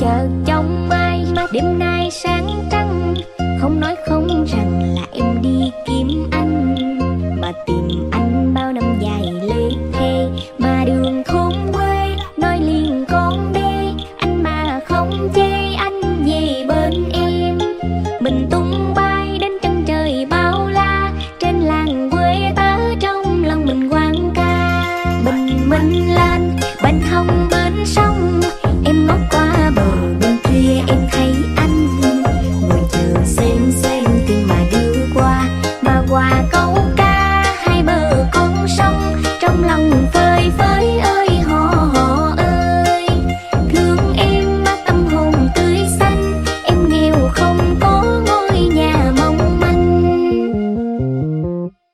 chờ trong mai. Đêm nay sáng trăng, không nói không rằng là em đi kiếm anh mà tìm anh bao năm dài lê thê, mà đường thôn quê, nói liền con đê. Anh mà không chê, anh về bên em. Mình tung bay đến chân trời bao la, trên làng quê ta trong lòng mình quan ca. Bình minh lên, bên không. bên